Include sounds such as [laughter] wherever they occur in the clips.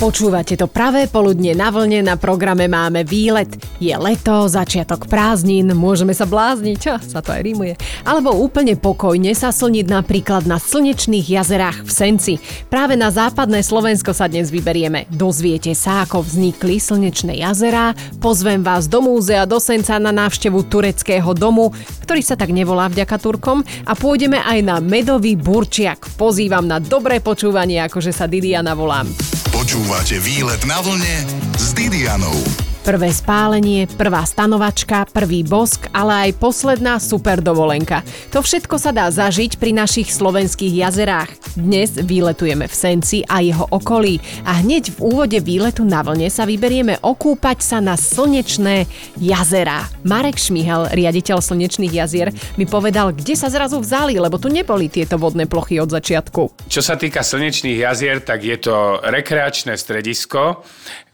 Počúvate to pravé poludne na vlne, na programe máme výlet. Je leto, začiatok prázdnin, môžeme sa blázniť, čo sa to aj rímuje. Alebo úplne pokojne sa slniť napríklad na slnečných jazerách v Senci. Práve na západné Slovensko sa dnes vyberieme. Dozviete sa, ako vznikli slnečné jazerá, pozvem vás do múzea do Senca na návštevu tureckého domu, ktorý sa tak nevolá vďaka Turkom a pôjdeme aj na medový burčiak. Pozývam na dobré počúvanie, akože sa Didiana volám. Počúvate výlet na vlne s Didianou. Prvé spálenie, prvá stanovačka, prvý bosk, ale aj posledná super dovolenka. To všetko sa dá zažiť pri našich slovenských jazerách. Dnes výletujeme v Senci a jeho okolí a hneď v úvode výletu na vlne sa vyberieme okúpať sa na slnečné jazera. Marek Šmihal, riaditeľ slnečných jazier, mi povedal, kde sa zrazu vzali, lebo tu neboli tieto vodné plochy od začiatku. Čo sa týka slnečných jazier, tak je to rekreačné stredisko,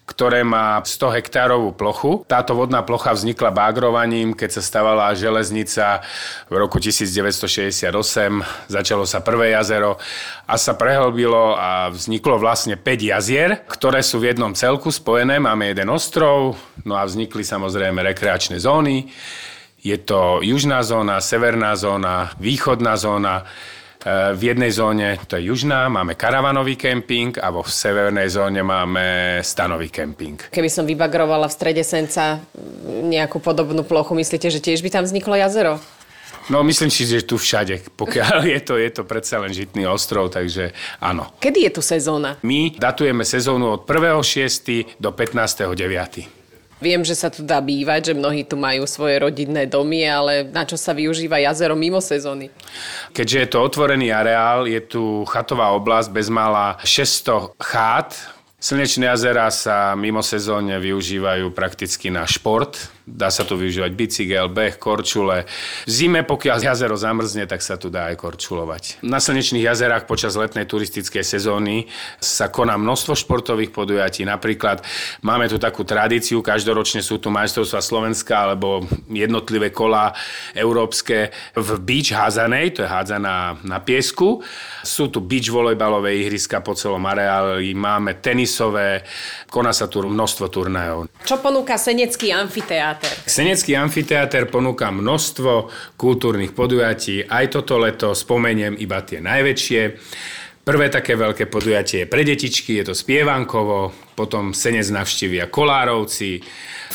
ktoré má 100 hektárovú plochu. Táto vodná plocha vznikla bágrovaním, keď sa stavala železnica v roku 1968. Začalo sa prvé jazero a sa prehlbilo a vzniklo vlastne 5 jazier, ktoré sú v jednom celku spojené. Máme jeden ostrov, no a vznikli samozrejme rekreačné zóny. Je to južná zóna, severná zóna, východná zóna. V jednej zóne, to je južná, máme karavanový kemping a vo severnej zóne máme stanový kemping. Keby som vybagrovala v strede Senca nejakú podobnú plochu, myslíte, že tiež by tam vzniklo jazero? No myslím si, že tu všade, pokiaľ je to, je to predsa len žitný ostrov, takže áno. Kedy je tu sezóna? My datujeme sezónu od 1.6. do 15.9. Viem, že sa tu dá bývať, že mnohí tu majú svoje rodinné domy, ale na čo sa využíva jazero mimo sezóny? Keďže je to otvorený areál, je tu chatová oblasť bezmála 600 chát. Slnečné jazera sa mimo sezóne využívajú prakticky na šport, Dá sa tu využívať bicykel, beh, korčule. V zime, pokiaľ jazero zamrzne, tak sa tu dá aj korčulovať. Na slnečných jazerách počas letnej turistickej sezóny sa koná množstvo športových podujatí. Napríklad máme tu takú tradíciu, každoročne sú tu majstrovstvá Slovenska alebo jednotlivé kola európske v beach házanej, to je hádzaná na piesku. Sú tu beach volejbalové ihriska po celom areáli, máme tenisové, koná sa tu množstvo turnajov. Čo ponúka Senecký amfiteátr? Amfiteáter? Senecký amfiteáter ponúka množstvo kultúrnych podujatí. Aj toto leto spomeniem iba tie najväčšie. Prvé také veľké podujatie je pre detičky, je to spievankovo, potom Senec navštívia Kolárovci,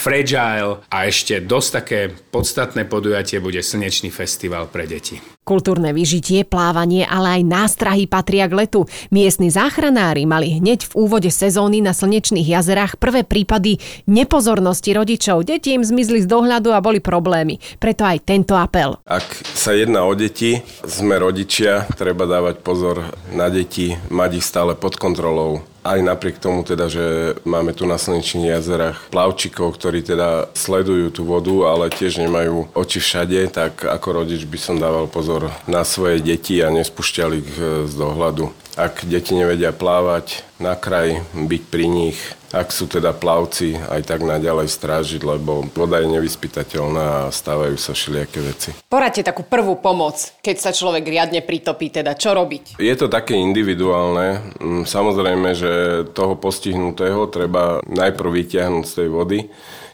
Fragile a ešte dosť také podstatné podujatie bude Slnečný festival pre deti. Kultúrne vyžitie, plávanie, ale aj nástrahy patria k letu. Miestni záchranári mali hneď v úvode sezóny na slnečných jazerách prvé prípady nepozornosti rodičov. Deti im zmizli z dohľadu a boli problémy. Preto aj tento apel. Ak sa jedná o deti, sme rodičia, treba dávať pozor na deti, mať ich stále pod kontrolou aj napriek tomu teda, že máme tu na Slnečných jazerách plavčikov, ktorí teda sledujú tú vodu, ale tiež nemajú oči všade, tak ako rodič by som dával pozor na svoje deti a nespúšťal ich e, z dohľadu. Ak deti nevedia plávať, na kraj byť pri nich, ak sú teda plavci, aj tak naďalej strážiť, lebo voda je nevyspytateľná a stávajú sa všelijaké veci. Poradte takú prvú pomoc, keď sa človek riadne pritopí, teda čo robiť? Je to také individuálne. Mm, samozrejme, že toho postihnutého treba najprv vyťahnuť z tej vody.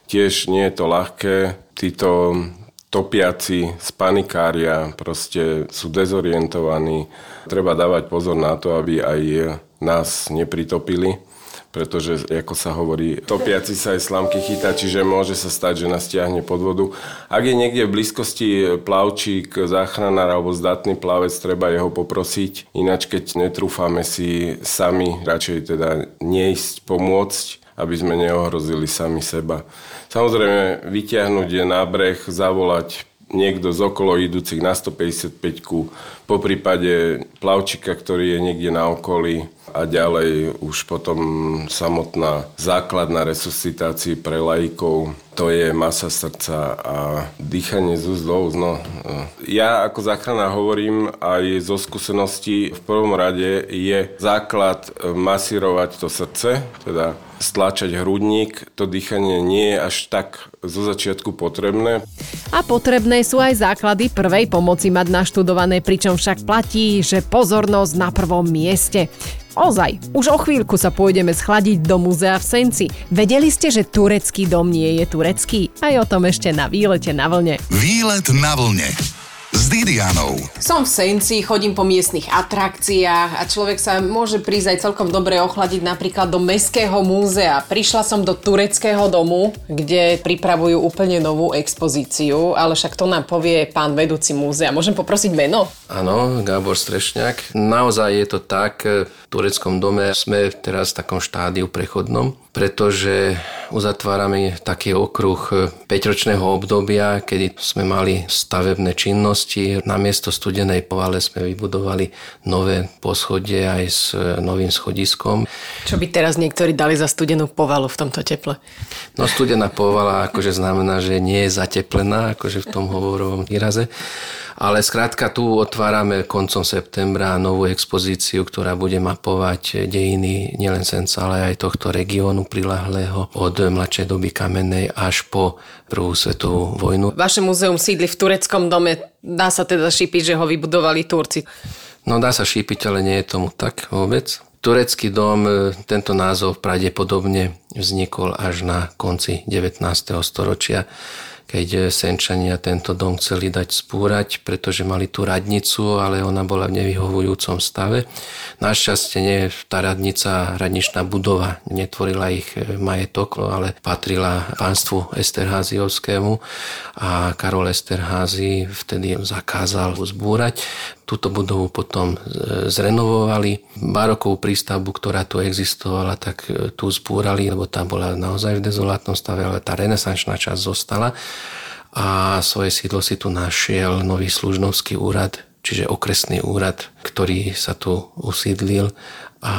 Tiež nie je to ľahké. Títo topiaci z panikária proste sú dezorientovaní. Treba dávať pozor na to, aby aj nás nepritopili pretože, ako sa hovorí, topiaci sa aj slamky chytá, čiže môže sa stať, že nás stiahne pod vodu. Ak je niekde v blízkosti plavčík, záchranár alebo zdatný plavec, treba jeho poprosiť. Ináč, keď netrúfame si sami, radšej teda neísť pomôcť, aby sme neohrozili sami seba. Samozrejme, vyťahnuť je na breh, zavolať niekto z okolo idúcich na 155 po prípade plavčika, ktorý je niekde na okolí a ďalej už potom samotná základná resuscitácia pre lajkov to je masa srdca a dýchanie z úst do úst. No, ja ako záchrana hovorím aj zo skúseností, v prvom rade je základ masírovať to srdce, teda stláčať hrudník, to dýchanie nie je až tak zo začiatku potrebné. A potrebné sú aj základy prvej pomoci mať naštudované, pričom však platí, že pozornosť na prvom mieste. Ozaj, už o chvíľku sa pôjdeme schladiť do múzea v Senci. Vedeli ste, že turecký dom nie je turecký? Aj o tom ešte na výlete na vlne. Výlet na vlne s Didianou. Som v Senci, chodím po miestnych atrakciách a človek sa môže prísť aj celkom dobre ochladiť napríklad do Mestského múzea. Prišla som do tureckého domu, kde pripravujú úplne novú expozíciu, ale však to nám povie pán vedúci múzea. Môžem poprosiť meno? Áno, Gábor Strešňák. Naozaj je to tak, v tureckom dome sme teraz v takom štádiu prechodnom pretože uzatvárame taký okruh 5-ročného obdobia, kedy sme mali stavebné činnosti. Namiesto studenej povale sme vybudovali nové poschodie aj s novým schodiskom. Čo by teraz niektorí dali za studenú povalu v tomto teple? No studená povala akože znamená, že nie je zateplená, akože v tom hovorovom výraze. Ale skrátka tu otvárame koncom septembra novú expozíciu, ktorá bude mapovať dejiny nielen Senca, ale aj tohto regiónu prilahlého od mladšej doby kamennej až po prvú svetovú vojnu. Vaše múzeum sídli v tureckom dome. Dá sa teda šípiť, že ho vybudovali Turci? No dá sa šípiť, ale nie je tomu tak vôbec. Turecký dom, tento názov pravdepodobne vznikol až na konci 19. storočia keď Senčania tento dom chceli dať spúrať, pretože mali tú radnicu, ale ona bola v nevyhovujúcom stave. Našťastie nie tá radnica, radničná budova netvorila ich majetok, ale patrila pánstvu Esterháziovskému a Karol Esterházy vtedy zakázal zbúrať. Túto budovu potom zrenovovali. Barokovú prístavbu, ktorá tu existovala, tak tu zbúrali, lebo tá bola naozaj v dezolátnom stave, ale tá renesančná časť zostala a svoje sídlo si tu našiel nový služnovský úrad, čiže okresný úrad, ktorý sa tu usídlil a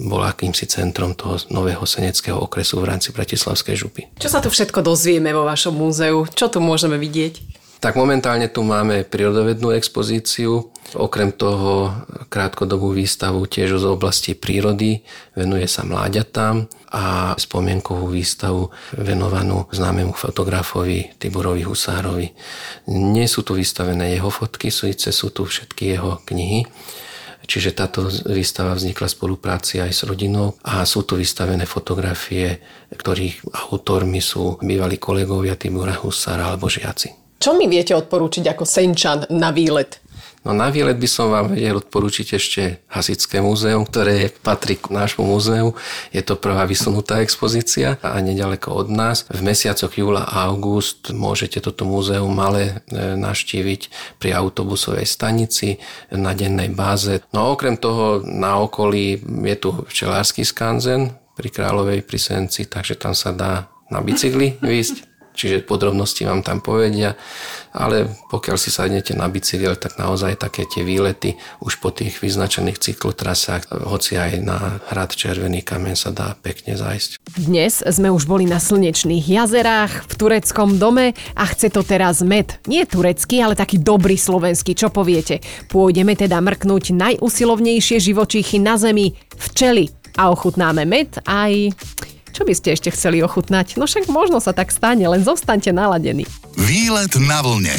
bol akýmsi centrom toho nového seneckého okresu v rámci Bratislavskej župy. Čo sa tu všetko dozvieme vo vašom múzeu? Čo tu môžeme vidieť? Tak momentálne tu máme prírodovednú expozíciu, okrem toho krátkodobú výstavu tiež z oblasti prírody, venuje sa mláďatám a spomienkovú výstavu venovanú známemu fotografovi Tiborovi Husárovi. Nie sú tu vystavené jeho fotky, síce sú tu všetky jeho knihy, Čiže táto výstava vznikla v spolupráci aj s rodinou a sú tu vystavené fotografie, ktorých autormi sú bývalí kolegovia Tibora Husára alebo žiaci. Čo mi viete odporúčiť ako Senčan na výlet? No na výlet by som vám vedel odporúčiť ešte Hasické múzeum, ktoré patrí k nášmu múzeu. Je to prvá vysunutá expozícia a nedaleko od nás. V mesiacoch júla a august môžete toto múzeum malé e, naštíviť pri autobusovej stanici na dennej báze. No okrem toho na okolí je tu včelársky skanzen pri Kráľovej pri takže tam sa dá na bicykli výjsť čiže podrobnosti vám tam povedia, ale pokiaľ si sadnete na bicykel, tak naozaj také tie výlety už po tých vyznačených cyklotrasách, hoci aj na hrad Červený kamen sa dá pekne zajsť. Dnes sme už boli na slnečných jazerách v tureckom dome a chce to teraz med. Nie turecký, ale taký dobrý slovenský, čo poviete. Pôjdeme teda mrknúť najusilovnejšie živočíchy na zemi, včely a ochutnáme med aj čo by ste ešte chceli ochutnať? No však možno sa tak stane, len zostaňte naladení. Výlet na vlne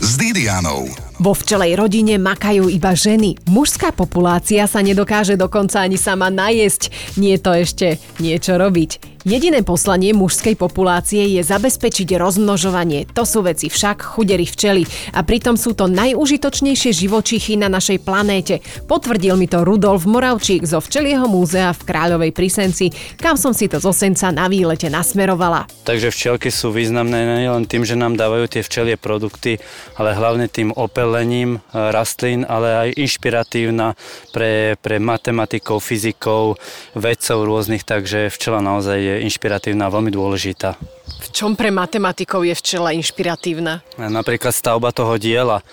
s Didianou. Vo včelej rodine makajú iba ženy. Mužská populácia sa nedokáže dokonca ani sama najesť. Nie to ešte niečo robiť. Jediné poslanie mužskej populácie je zabezpečiť rozmnožovanie. To sú veci však chudery včely a pritom sú to najúžitočnejšie živočíchy na našej planéte. Potvrdil mi to Rudolf Moravčík zo Včelieho múzea v Kráľovej Prisenci, kam som si to zo Senca na výlete nasmerovala. Takže včelky sú významné nielen tým, že nám dávajú tie včelie produkty, ale hlavne tým opelením e, rastlín, ale aj inšpiratívna pre, pre matematikov, fyzikov, vedcov rôznych, takže včela naozaj je inšpiratívna a veľmi dôležitá. V čom pre matematikov je včela inšpiratívna? Napríklad stavba toho diela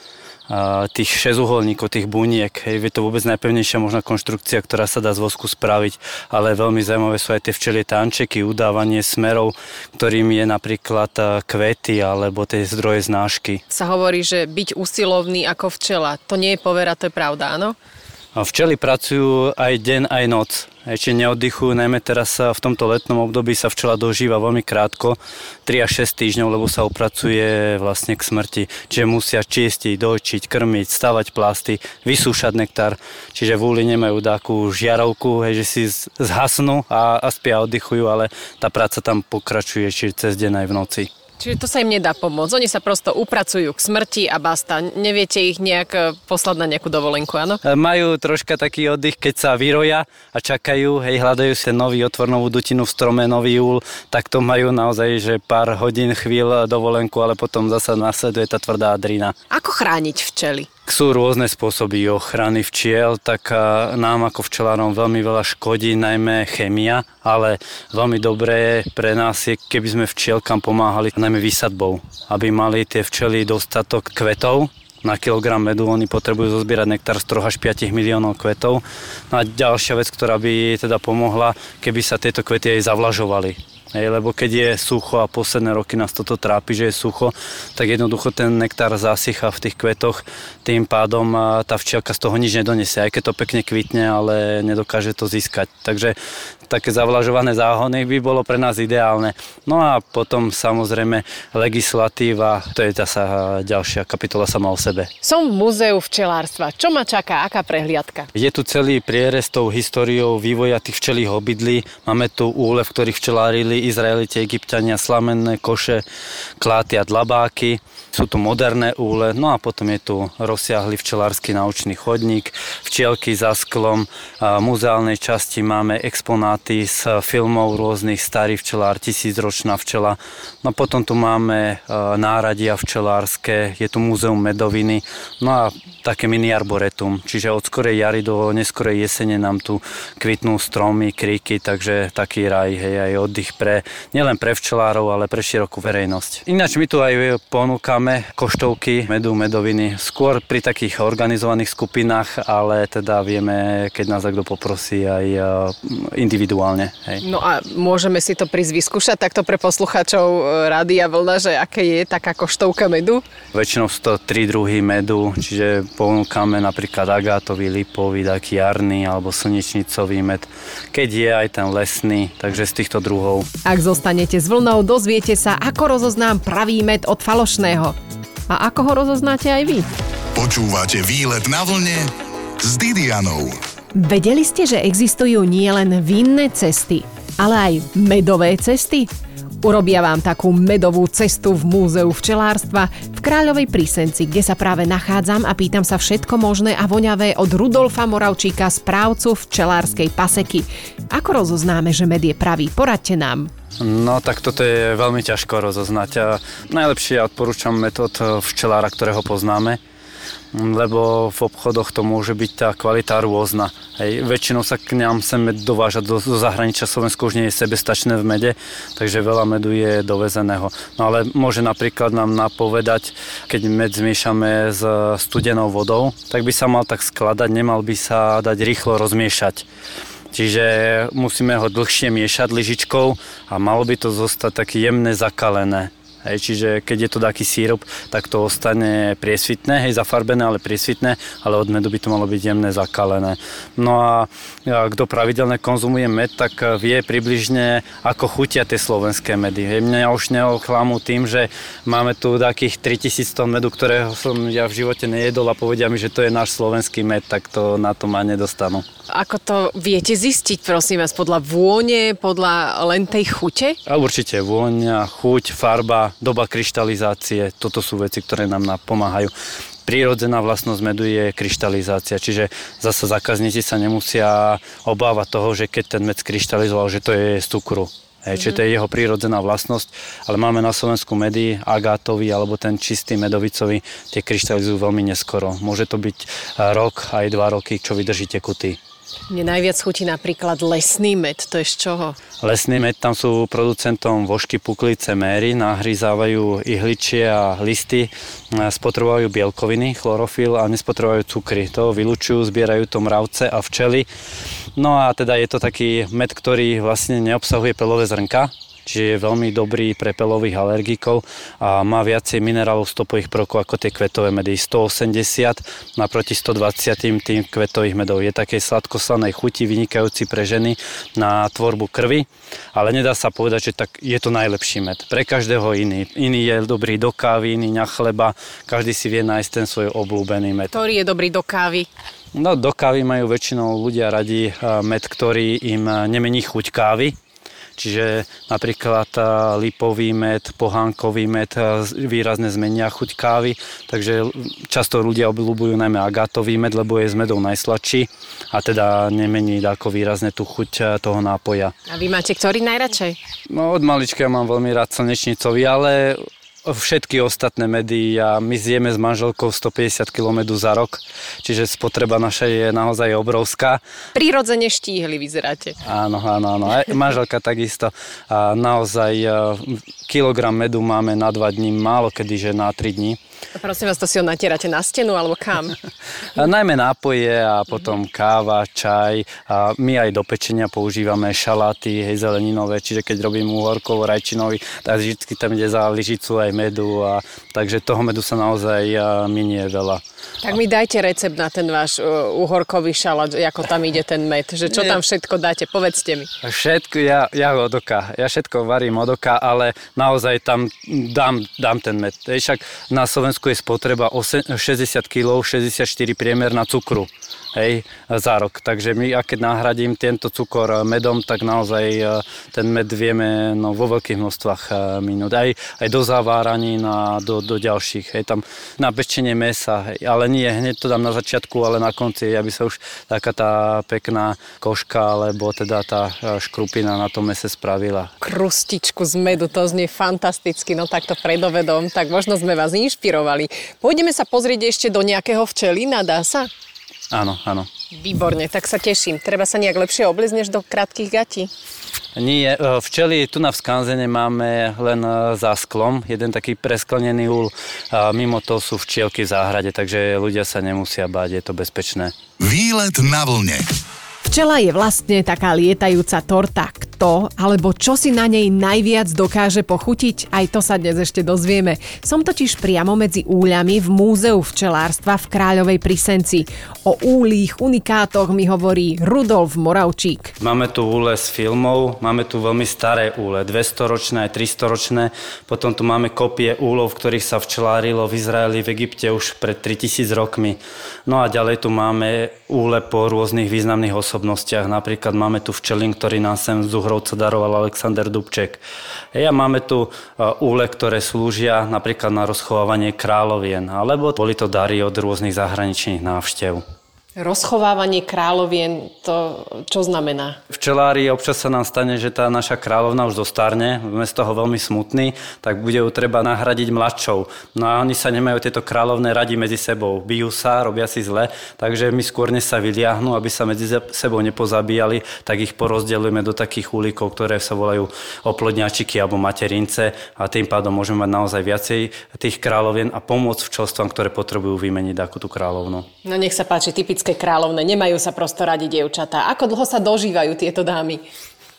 tých šesťuholníkov, tých buniek. Hej, je to vôbec najpevnejšia možná konštrukcia, ktorá sa dá z vosku spraviť, ale veľmi zaujímavé sú aj tie včelie tančeky, udávanie smerov, ktorým je napríklad kvety alebo tie zdroje znášky. Sa hovorí, že byť usilovný ako včela, to nie je povera, to je pravda, áno? Včely pracujú aj deň, aj noc. Ešte neoddychujú, najmä teraz sa v tomto letnom období sa včela dožíva veľmi krátko, 3 až 6 týždňov, lebo sa opracuje vlastne k smrti. Čiže musia čistiť, dojčiť, krmiť, stavať plasty, vysúšať nektár. Čiže v úli nemajú takú žiarovku, hej, že si zhasnú a, a spia oddychujú, ale tá práca tam pokračuje, čiže cez deň aj v noci. Čiže to sa im nedá pomôcť. Oni sa prosto upracujú k smrti a basta. Neviete ich nejak e, poslať na nejakú dovolenku, áno? E, majú troška taký oddych, keď sa vyroja a čakajú, hej, hľadajú si nový otvor, novú dutinu v strome, nový úl, tak to majú naozaj, že pár hodín, chvíľ dovolenku, ale potom zasa nasleduje tá tvrdá drina. Ako chrániť včely? Sú rôzne spôsoby ochrany včiel, tak nám ako včelárom veľmi veľa škodí, najmä chemia, ale veľmi dobré pre nás je, keby sme včielkam pomáhali najmä výsadbou, aby mali tie včely dostatok kvetov, na kilogram medu oni potrebujú zozbierať nektar z 3 až 5 miliónov kvetov. No a ďalšia vec, ktorá by teda pomohla, keby sa tieto kvety aj zavlažovali Hej, lebo keď je sucho a posledné roky nás toto trápi, že je sucho, tak jednoducho ten nektár zasycha v tých kvetoch, tým pádom tá včielka z toho nič nedonesie, aj keď to pekne kvitne, ale nedokáže to získať. Takže také zavlažované záhony by bolo pre nás ideálne. No a potom samozrejme legislatíva, to je zasa ďalšia kapitola sama o sebe. Som v múzeu včelárstva. Čo ma čaká? Aká prehliadka? Je tu celý prierez tou históriou vývoja tých včelých obydlí. Máme tu úle, v ktorých včelárili Izraelite, Egyptiania, slamenné koše, kláty a dlabáky. Sú tu moderné úle, no a potom je tu rozsiahly včelársky naučný chodník, včielky za sklom, v muzeálnej časti máme exponáty z filmov rôznych starých včelár, tisícročná včela. No potom tu máme náradia včelárske, je tu múzeum medoviny, no a také mini arboretum, čiže od skorej jary do neskorej jesene nám tu kvitnú stromy, kríky, takže taký raj, hej, aj oddych pre, nielen pre včelárov, ale pre širokú verejnosť. Ináč my tu aj ponúkame koštovky medu, medoviny, skôr pri takých organizovaných skupinách, ale teda vieme, keď nás kto poprosí aj e, individuálne. Hej. No a môžeme si to prísť vyskúšať takto pre poslucháčov e, Rádia Vlna, že aké je taká koštovka medu? Väčšinou sú to tri druhy medu, čiže ponúkame napríklad agátový, lipový, taký jarný alebo slnečnicový med. Keď je aj ten lesný, takže z týchto druhov. Ak zostanete s vlnou, dozviete sa, ako rozoznám pravý med od falošného. A ako ho rozoznáte aj vy? Počúvate výlet na vlne s Didianou. Vedeli ste, že existujú nielen vinné cesty, ale aj medové cesty? Urobia vám takú medovú cestu v Múzeu včelárstva v Kráľovej prísenci, kde sa práve nachádzam a pýtam sa všetko možné a voňavé od Rudolfa Moravčíka, správcu včelárskej paseky. Ako rozoznáme, že med je pravý? Poradte nám. No tak toto je veľmi ťažko rozoznať. A najlepšie odporúčam metód včelára, ktorého poznáme lebo v obchodoch to môže byť tá kvalita rôzna. Hej, väčšinou sa k nám sem med do, do zahraničia, Slovensko už nie je sebestačné v mede, takže veľa medu je dovezeného. No ale môže napríklad nám napovedať, keď med zmiešame s studenou vodou, tak by sa mal tak skladať, nemal by sa dať rýchlo rozmiešať. Čiže musíme ho dlhšie miešať lyžičkou a malo by to zostať také jemné zakalené. Hej, čiže keď je to taký sírup, tak to ostane priesvitné, hej, zafarbené, ale priesvitné, ale od medu by to malo byť jemné, zakalené. No a, kto pravidelne konzumuje med, tak vie približne, ako chutia tie slovenské medy. Hej, mňa už neochlámu tým, že máme tu takých 3000 tón medu, ktorého som ja v živote nejedol a povedia mi, že to je náš slovenský med, tak to na to ma nedostanú. Ako to viete zistiť, prosím vás, podľa vône, podľa len tej chute? A určite vôňa, chuť, farba, doba kryštalizácie, toto sú veci, ktoré nám pomáhajú. Prírodzená vlastnosť medu je kryštalizácia, čiže zase zákazníci sa nemusia obávať toho, že keď ten med skryštalizoval, že to je z cukru. Hej, čiže to je jeho prírodzená vlastnosť, ale máme na Slovensku medy, agátový alebo ten čistý medovicový, tie kryštalizujú veľmi neskoro. Môže to byť rok, aj dva roky, čo vydrží tekutý. Mne najviac chutí napríklad lesný med, to je z čoho? Lesný med, tam sú producentom vožky puklice méry, nahryzávajú ihličie a listy, spotrebujú bielkoviny, chlorofil a nespotrebujú cukry. To vylučujú, zbierajú to mravce a včely. No a teda je to taký med, ktorý vlastne neobsahuje pelové zrnka, čiže je veľmi dobrý pre pelových alergikov a má viacej minerálov stopových prvkov ako tie kvetové medy. 180 naproti 120 tým kvetových medov. Je také sladkoslanej chuti, vynikajúci pre ženy na tvorbu krvi, ale nedá sa povedať, že tak je to najlepší med. Pre každého iný. Iný je dobrý do kávy, iný na chleba. Každý si vie nájsť ten svoj obľúbený med. Ktorý je dobrý do kávy? No, do kávy majú väčšinou ľudia radi eh, med, ktorý im eh, nemení chuť kávy, Čiže napríklad lipový med, pohánkový med výrazne zmenia chuť kávy, takže často ľudia obľúbujú najmä agátový med, lebo je z medou najsladší a teda nemení ako výrazne tú chuť toho nápoja. A vy máte ktorý najradšej? No od malička mám veľmi rád slnečnicový, ale všetky ostatné a my zjeme s manželkou 150 km za rok, čiže spotreba naša je naozaj obrovská. Prirodzene štíhli vyzeráte. Áno, áno, áno. Aj manželka takisto. A naozaj e, kilogram medu máme na dva dní, málo kedy, že na tri dní. Prosím vás, to si ho natierate na stenu alebo kam? [laughs] najmä nápoje a potom káva, čaj. A my aj do pečenia používame šaláty, hej, zeleninové, čiže keď robím úhorkov rajčinový, tak vždy tam ide za lyžicu aj medu. A, takže toho medu sa naozaj minie veľa. Tak mi dajte recept na ten váš uh, uhorkový šalát, ako tam ide ten med, že čo tam všetko dáte, povedzte mi. Všetko, ja, ja od oka, ja všetko varím od oka, ale naozaj tam dám, dám ten med. Však na Slovensku je spotreba 60 kg, 64 priemer na cukru hej, za rok. Takže my, keď nahradím tento cukor medom, tak naozaj e, ten med vieme no, vo veľkých množstvách e, minúť. Aj, aj do zaváraní a do, do ďalších. Hej, tam na pečenie mesa, hej, ale nie hneď to dám na začiatku, ale na konci, aby sa už taká tá pekná koška, alebo teda tá škrupina na tom mese spravila. Krustičku z medu, to znie fantasticky, no takto predovedom, tak možno sme vás inšpirovali. Pôjdeme sa pozrieť ešte do nejakého včelína, dá sa? Áno, áno. Výborne, tak sa teším. Treba sa nejak lepšie obliecť než do krátkých gatí? Nie, e, včely tu na Vskanzene máme len e, za sklom, jeden taký presklenený úl. A mimo to sú včielky v záhrade, takže ľudia sa nemusia báť, je to bezpečné. Výlet na vlne. Včela je vlastne taká lietajúca torta. Kto alebo čo si na nej najviac dokáže pochutiť, aj to sa dnes ešte dozvieme. Som totiž priamo medzi úľami v Múzeu včelárstva v Kráľovej Prisenci. O úlých unikátoch mi hovorí Rudolf Moravčík. Máme tu úle z filmov, máme tu veľmi staré úle, 200-ročné aj 300-ročné, potom tu máme kopie úlov, v ktorých sa včelárilo v Izraeli, v Egypte už pred 3000 rokmi. No a ďalej tu máme úle po rôznych významných osobnostiach. Napríklad máme tu včelín, ktorý nám sem z Uhrovca daroval Alexander Dubček. Hej, máme tu e, úle, ktoré slúžia napríklad na rozchovávanie kráľovien, alebo boli to dary od rôznych zahraničných návštev. Rozchovávanie kráľovien, to čo znamená? Včelári občas sa nám stane, že tá naša kráľovna už zostarne, sme z toho veľmi smutní, tak bude ju treba nahradiť mladšou. No a oni sa nemajú tieto kráľovné radi medzi sebou. Bijú sa, robia si zle, takže my skôr než sa vyliahnú, aby sa medzi sebou nepozabíjali, tak ich porozdeľujeme do takých úlikov, ktoré sa volajú oplodňačiky alebo materince a tým pádom môžeme mať naozaj viacej tých kráľovien a pomôcť včelstvám, ktoré potrebujú vymeniť takú tú kráľovnu. No nech sa páči, typicky typické kráľovné, nemajú sa prosto radi dievčatá. Ako dlho sa dožívajú tieto dámy?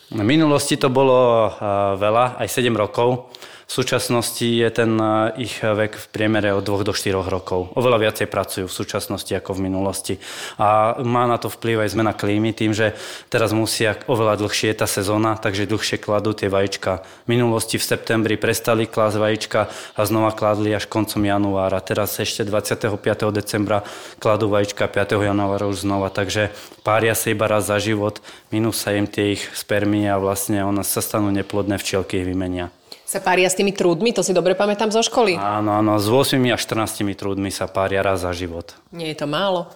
V minulosti to bolo veľa, aj 7 rokov. V súčasnosti je ten eh, ich vek v priemere od 2 do 4 rokov. Oveľa viacej pracujú v súčasnosti ako v minulosti. A má na to vplyv aj zmena klímy tým, že teraz musia oveľa dlhšie tá sezóna, takže dlhšie kladú tie vajíčka. V minulosti v septembri prestali klásť vajíčka a znova kladli až koncom januára. Teraz ešte 25. decembra kladú vajíčka 5. januára už znova, takže pária sa iba raz za život, minus sa im tie ich spermie a vlastne ona sa stanú neplodné včielky ich vymenia. Sa pária s tými trúdmi, to si dobre pamätám zo školy. Áno, áno, s 8 až 14 trúdmi sa pária raz za život. Nie je to málo.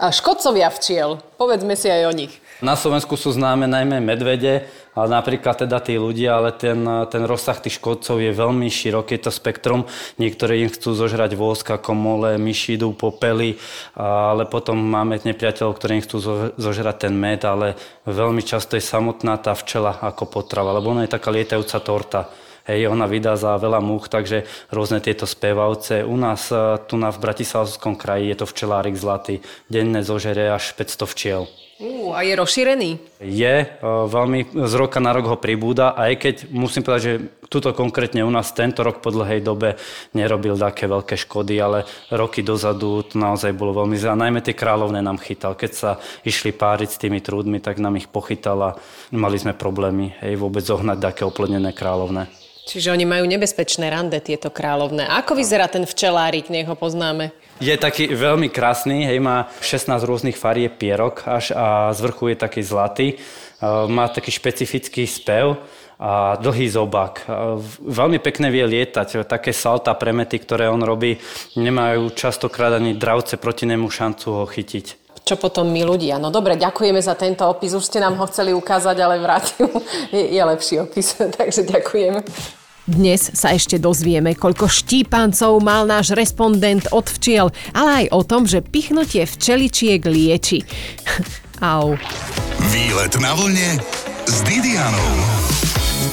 A škodcovia včiel, povedzme si aj o nich. Na Slovensku sú známe najmä medvede, ale napríklad teda tí ľudia, ale ten, ten rozsah tých škodcov je veľmi široký, to spektrum. Niektorí im chcú zožrať voska, komole, myšídu, popely, ale potom máme nepriateľov, ktorí im chcú zožrať ten med, ale veľmi často je samotná tá včela ako potrava, lebo ona je taká lietajúca torta. Hej, ona vydá za veľa múch, takže rôzne tieto spevavce. U nás tu na v Bratislavskom kraji je to včelárik zlatý. Denne zožere až 500 včiel. Uh, a je rozšírený? Je, veľmi z roka na rok ho pribúda, aj keď musím povedať, že tuto konkrétne u nás tento rok po dlhej dobe nerobil také veľké škody, ale roky dozadu to naozaj bolo veľmi zle. Najmä tie kráľovné nám chytal. Keď sa išli páriť s tými trúdmi, tak nám ich pochytal a mali sme problémy hej, vôbec zohnať také oplodnené kráľovné. Čiže oni majú nebezpečné rande, tieto kráľovné. Ako vyzerá ten včelárik, nech ho poznáme? Je taký veľmi krásny, hej, má 16 rôznych farie pierok až a z vrchu je taký zlatý. E, má taký špecifický spev a dlhý zobák. E, veľmi pekne vie lietať. Také salta premety, ktoré on robí, nemajú častokrát ani dravce proti nemu šancu ho chytiť čo potom my ľudia. No dobre, ďakujeme za tento opis. Už ste nám ho chceli ukázať, ale vrátil [laughs] je, je lepší opis, [laughs] takže ďakujeme. Dnes sa ešte dozvieme, koľko štípancov mal náš respondent od včiel, ale aj o tom, že pichnutie včeličiek lieči. [laughs] Au. Výlet na vlne s Didianou.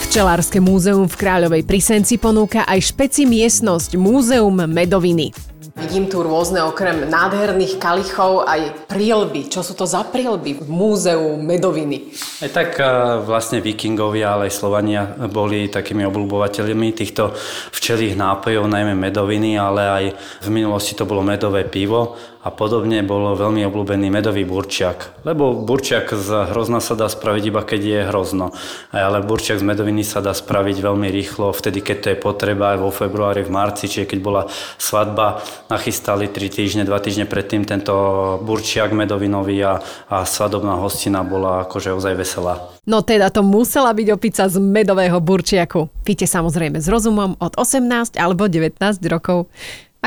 Včelárske múzeum v Kráľovej Prisenci ponúka aj špeci miestnosť Múzeum Medoviny. Vidím tu rôzne okrem nádherných kalichov aj prílby. Čo sú to za prílby v múzeu Medoviny? Aj tak vlastne vikingovia, ale aj Slovania boli takými obľúbovateľmi týchto včelých nápojov, najmä medoviny, ale aj v minulosti to bolo medové pivo a podobne bolo veľmi obľúbený medový burčiak. Lebo burčiak z hrozna sa dá spraviť iba keď je hrozno. Ale burčiak z medoviny sa dá spraviť veľmi rýchlo, vtedy keď to je potreba, aj vo februári, v marci, čiže keď bola svadba, nachystali 3 týždne, 2 týždne predtým tento burčiak medovinový a, a svadobná hostina bola akože ozaj veselá. No teda to musela byť opica z medového burčiaku. Píte samozrejme s rozumom od 18 alebo 19 rokov.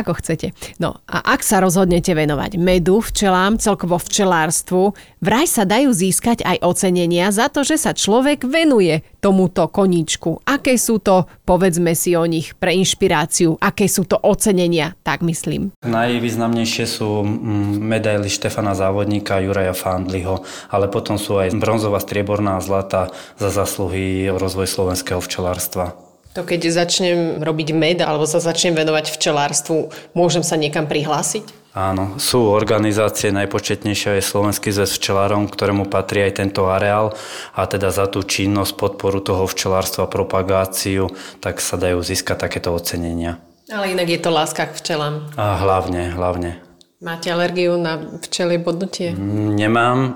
Ako chcete. No a ak sa rozhodnete venovať medu, včelám, celkovo včelárstvu, vraj sa dajú získať aj ocenenia za to, že sa človek venuje tomuto koníčku. Aké sú to, povedzme si o nich pre inšpiráciu, aké sú to ocenenia, tak myslím. Najvýznamnejšie sú mm, medaily Štefana Závodníka, Juraja Fandliho, ale potom sú aj bronzová, strieborná a zlata za zasluhy rozvoj slovenského včelárstva. To keď začnem robiť med alebo sa začnem venovať včelárstvu, môžem sa niekam prihlásiť? Áno, sú organizácie, najpočetnejšia je Slovenský zväz včelárom, ktorému patrí aj tento areál a teda za tú činnosť, podporu toho včelárstva, propagáciu, tak sa dajú získať takéto ocenenia. Ale inak je to láska k včelám. A hlavne, hlavne. Máte alergiu na včelie bodnutie? Nemám, e,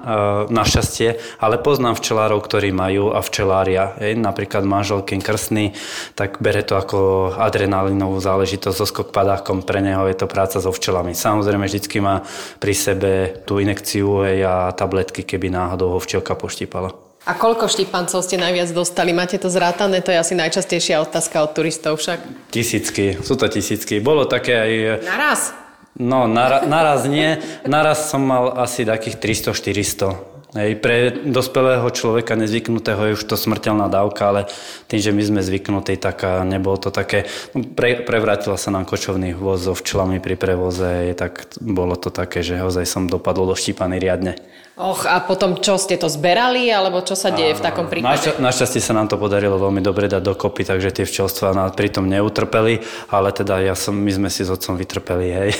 našťastie, ale poznám včelárov, ktorí majú a včelária. Hej, napríklad manželky krstný, tak bere to ako adrenalinovú záležitosť so skok padákom. Pre neho je to práca so včelami. Samozrejme, vždycky má pri sebe tú inekciu hej, a tabletky, keby náhodou ho včelka poštípala. A koľko štípancov ste najviac dostali? Máte to zrátané? To je asi najčastejšia otázka od turistov však. Tisícky, sú to tisícky. Bolo také aj... Naraz? No, nara, naraz nie. Naraz som mal asi takých 300-400. Hej, pre dospelého človeka nezvyknutého je už to smrteľná dávka, ale tým, že my sme zvyknutí, tak nebolo to také... No, pre, prevrátila sa nám kočovný voz so včelami pri prevoze, tak bolo to také, že ozaj som dopadol do štípany riadne. Och, a potom čo, ste to zberali, alebo čo sa deje v takom prípade? našťastie sa nám to podarilo veľmi dobre dať dokopy, takže tie včelstva pri tom neutrpeli, ale teda ja som, my sme si s otcom vytrpeli, hej.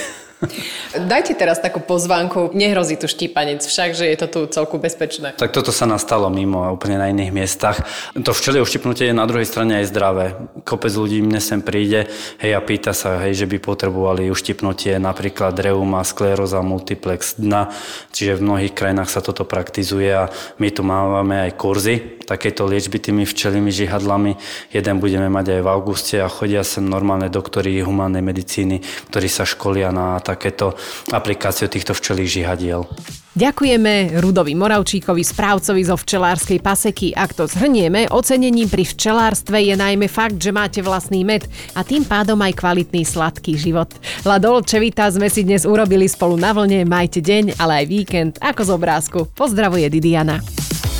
Dajte teraz takú pozvánku, nehrozí tu štípanec, však, že je to tu celku bezpečné. Tak toto sa nastalo mimo, úplne na iných miestach. To včelie uštipnutie je na druhej strane aj zdravé. Kopec ľudí mne sem príde hej, a pýta sa, hej, že by potrebovali uštipnutie napríklad reuma, skleróza, multiplex dna, čiže v mnohých krajinách sa toto praktizuje a my tu máme aj kurzy takéto liečby tými včelými žihadlami. Jeden budeme mať aj v auguste a chodia sem normálne doktori humánnej medicíny, ktorí sa školia na takéto aplikáciu týchto včelých žihadiel. Ďakujeme Rudovi Moravčíkovi, správcovi zo včelárskej paseky. Ak to zhrnieme, ocenením pri včelárstve je najmä fakt, že máte vlastný med a tým pádom aj kvalitný sladký život. La Dolce Vita sme si dnes urobili spolu na vlne, majte deň, ale aj víkend, ako z obrázku. Pozdravuje Didiana.